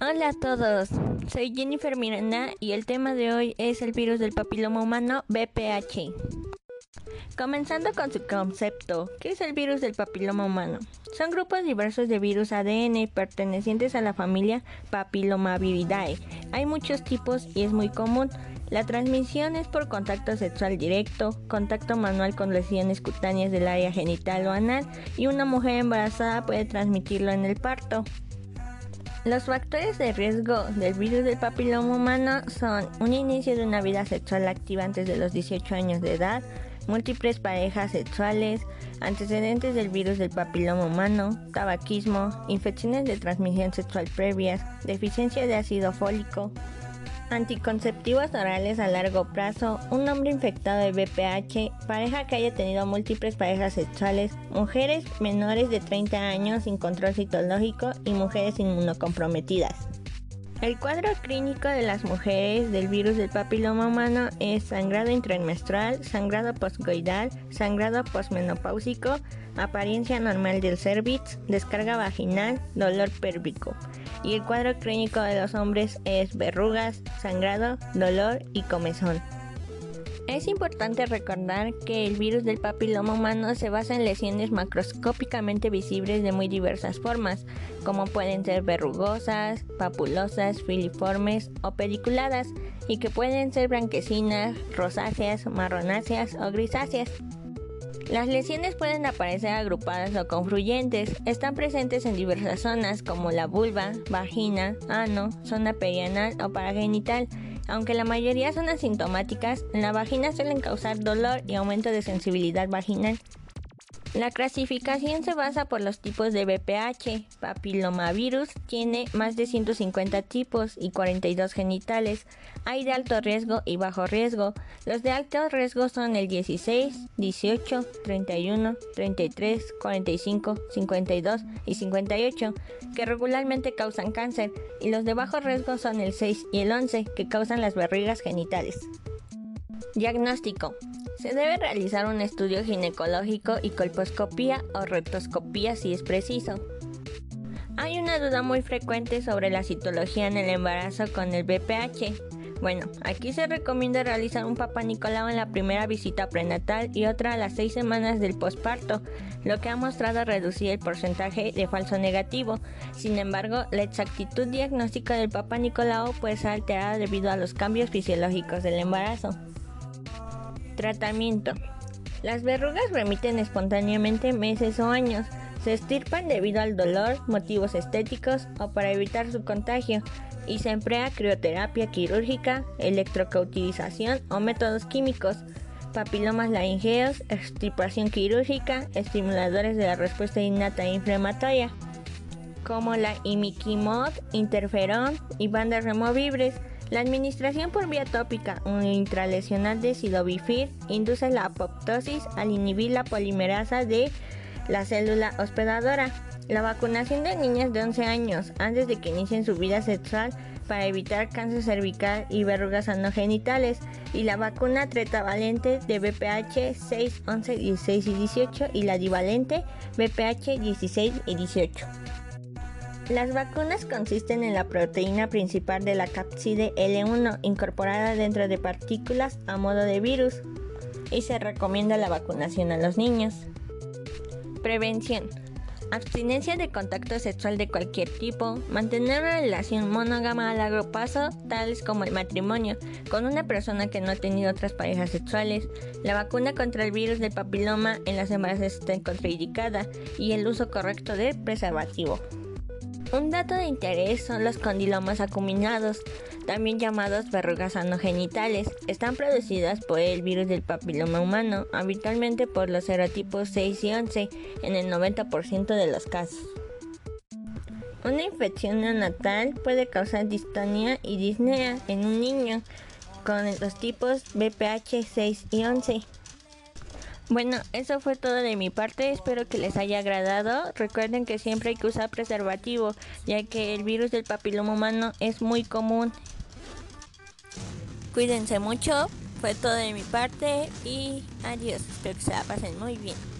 Hola a todos, soy Jennifer Miranda y el tema de hoy es el virus del papiloma humano BPH. Comenzando con su concepto, ¿qué es el virus del papiloma humano? Son grupos diversos de virus ADN pertenecientes a la familia Papillomaviridae. Hay muchos tipos y es muy común. La transmisión es por contacto sexual directo, contacto manual con lesiones cutáneas del área genital o anal y una mujer embarazada puede transmitirlo en el parto. Los factores de riesgo del virus del papiloma humano son un inicio de una vida sexual activa antes de los 18 años de edad, múltiples parejas sexuales, antecedentes del virus del papiloma humano, tabaquismo, infecciones de transmisión sexual previas, deficiencia de ácido fólico, Anticonceptivos orales a largo plazo, un hombre infectado de BPH, pareja que haya tenido múltiples parejas sexuales, mujeres menores de 30 años sin control citológico y mujeres inmunocomprometidas. El cuadro clínico de las mujeres del virus del papiloma humano es sangrado intramenstrual, sangrado postcoidal, sangrado postmenopáusico, apariencia normal del cervix, descarga vaginal, dolor pérvico y el cuadro clínico de los hombres es verrugas, sangrado, dolor y comezón. Es importante recordar que el virus del papiloma humano se basa en lesiones macroscópicamente visibles de muy diversas formas, como pueden ser verrugosas, papulosas, filiformes o pediculadas, y que pueden ser blanquecinas, rosáceas, marronáceas o grisáceas. Las lesiones pueden aparecer agrupadas o confluyentes. Están presentes en diversas zonas como la vulva, vagina, ano, zona perianal o paragenital. Aunque la mayoría son asintomáticas, en la vagina suelen causar dolor y aumento de sensibilidad vaginal. La clasificación se basa por los tipos de BPH. Papilomavirus tiene más de 150 tipos y 42 genitales. Hay de alto riesgo y bajo riesgo. Los de alto riesgo son el 16, 18, 31, 33, 45, 52 y 58, que regularmente causan cáncer, y los de bajo riesgo son el 6 y el 11, que causan las barrigas genitales. Diagnóstico. Se debe realizar un estudio ginecológico y colposcopía o rectoscopía si es preciso. Hay una duda muy frecuente sobre la citología en el embarazo con el BPH. Bueno, aquí se recomienda realizar un papá Nicolau en la primera visita prenatal y otra a las seis semanas del posparto, lo que ha mostrado reducir el porcentaje de falso negativo. Sin embargo, la exactitud diagnóstica del papá Nicolau puede ser alterada debido a los cambios fisiológicos del embarazo. Tratamiento. Las verrugas remiten espontáneamente meses o años. Se estirpan debido al dolor, motivos estéticos o para evitar su contagio y se emplea crioterapia quirúrgica, electrocautización o métodos químicos, papilomas laringeos, extirpación quirúrgica, estimuladores de la respuesta innata e inflamatoria, como la imiquimod, interferón y bandas removibles la administración por vía tópica intralesional de sidovifir induce la apoptosis al inhibir la polimerasa de la célula hospedadora. La vacunación de niñas de 11 años antes de que inicien su vida sexual para evitar cáncer cervical y verrugas anogenitales y la vacuna tretavalente de BPH 6, 11, 16 y 18 y la divalente BPH 16 y 18. Las vacunas consisten en la proteína principal de la cápside L1 incorporada dentro de partículas a modo de virus y se recomienda la vacunación a los niños. Prevención. Abstinencia de contacto sexual de cualquier tipo, mantener una relación monógama a largo plazo, tales como el matrimonio, con una persona que no ha tenido otras parejas sexuales, la vacuna contra el virus del papiloma en las embarazas está contraindicada y el uso correcto de preservativo. Un dato de interés son los condilomas acuminados, también llamados verrugas anogenitales. Están producidas por el virus del papiloma humano, habitualmente por los serotipos 6 y 11 en el 90% de los casos. Una infección neonatal puede causar distonía y disnea en un niño con los tipos BPH 6 y 11. Bueno, eso fue todo de mi parte, espero que les haya agradado. Recuerden que siempre hay que usar preservativo, ya que el virus del papiloma humano es muy común. Cuídense mucho, fue todo de mi parte y adiós, espero que se la pasen muy bien.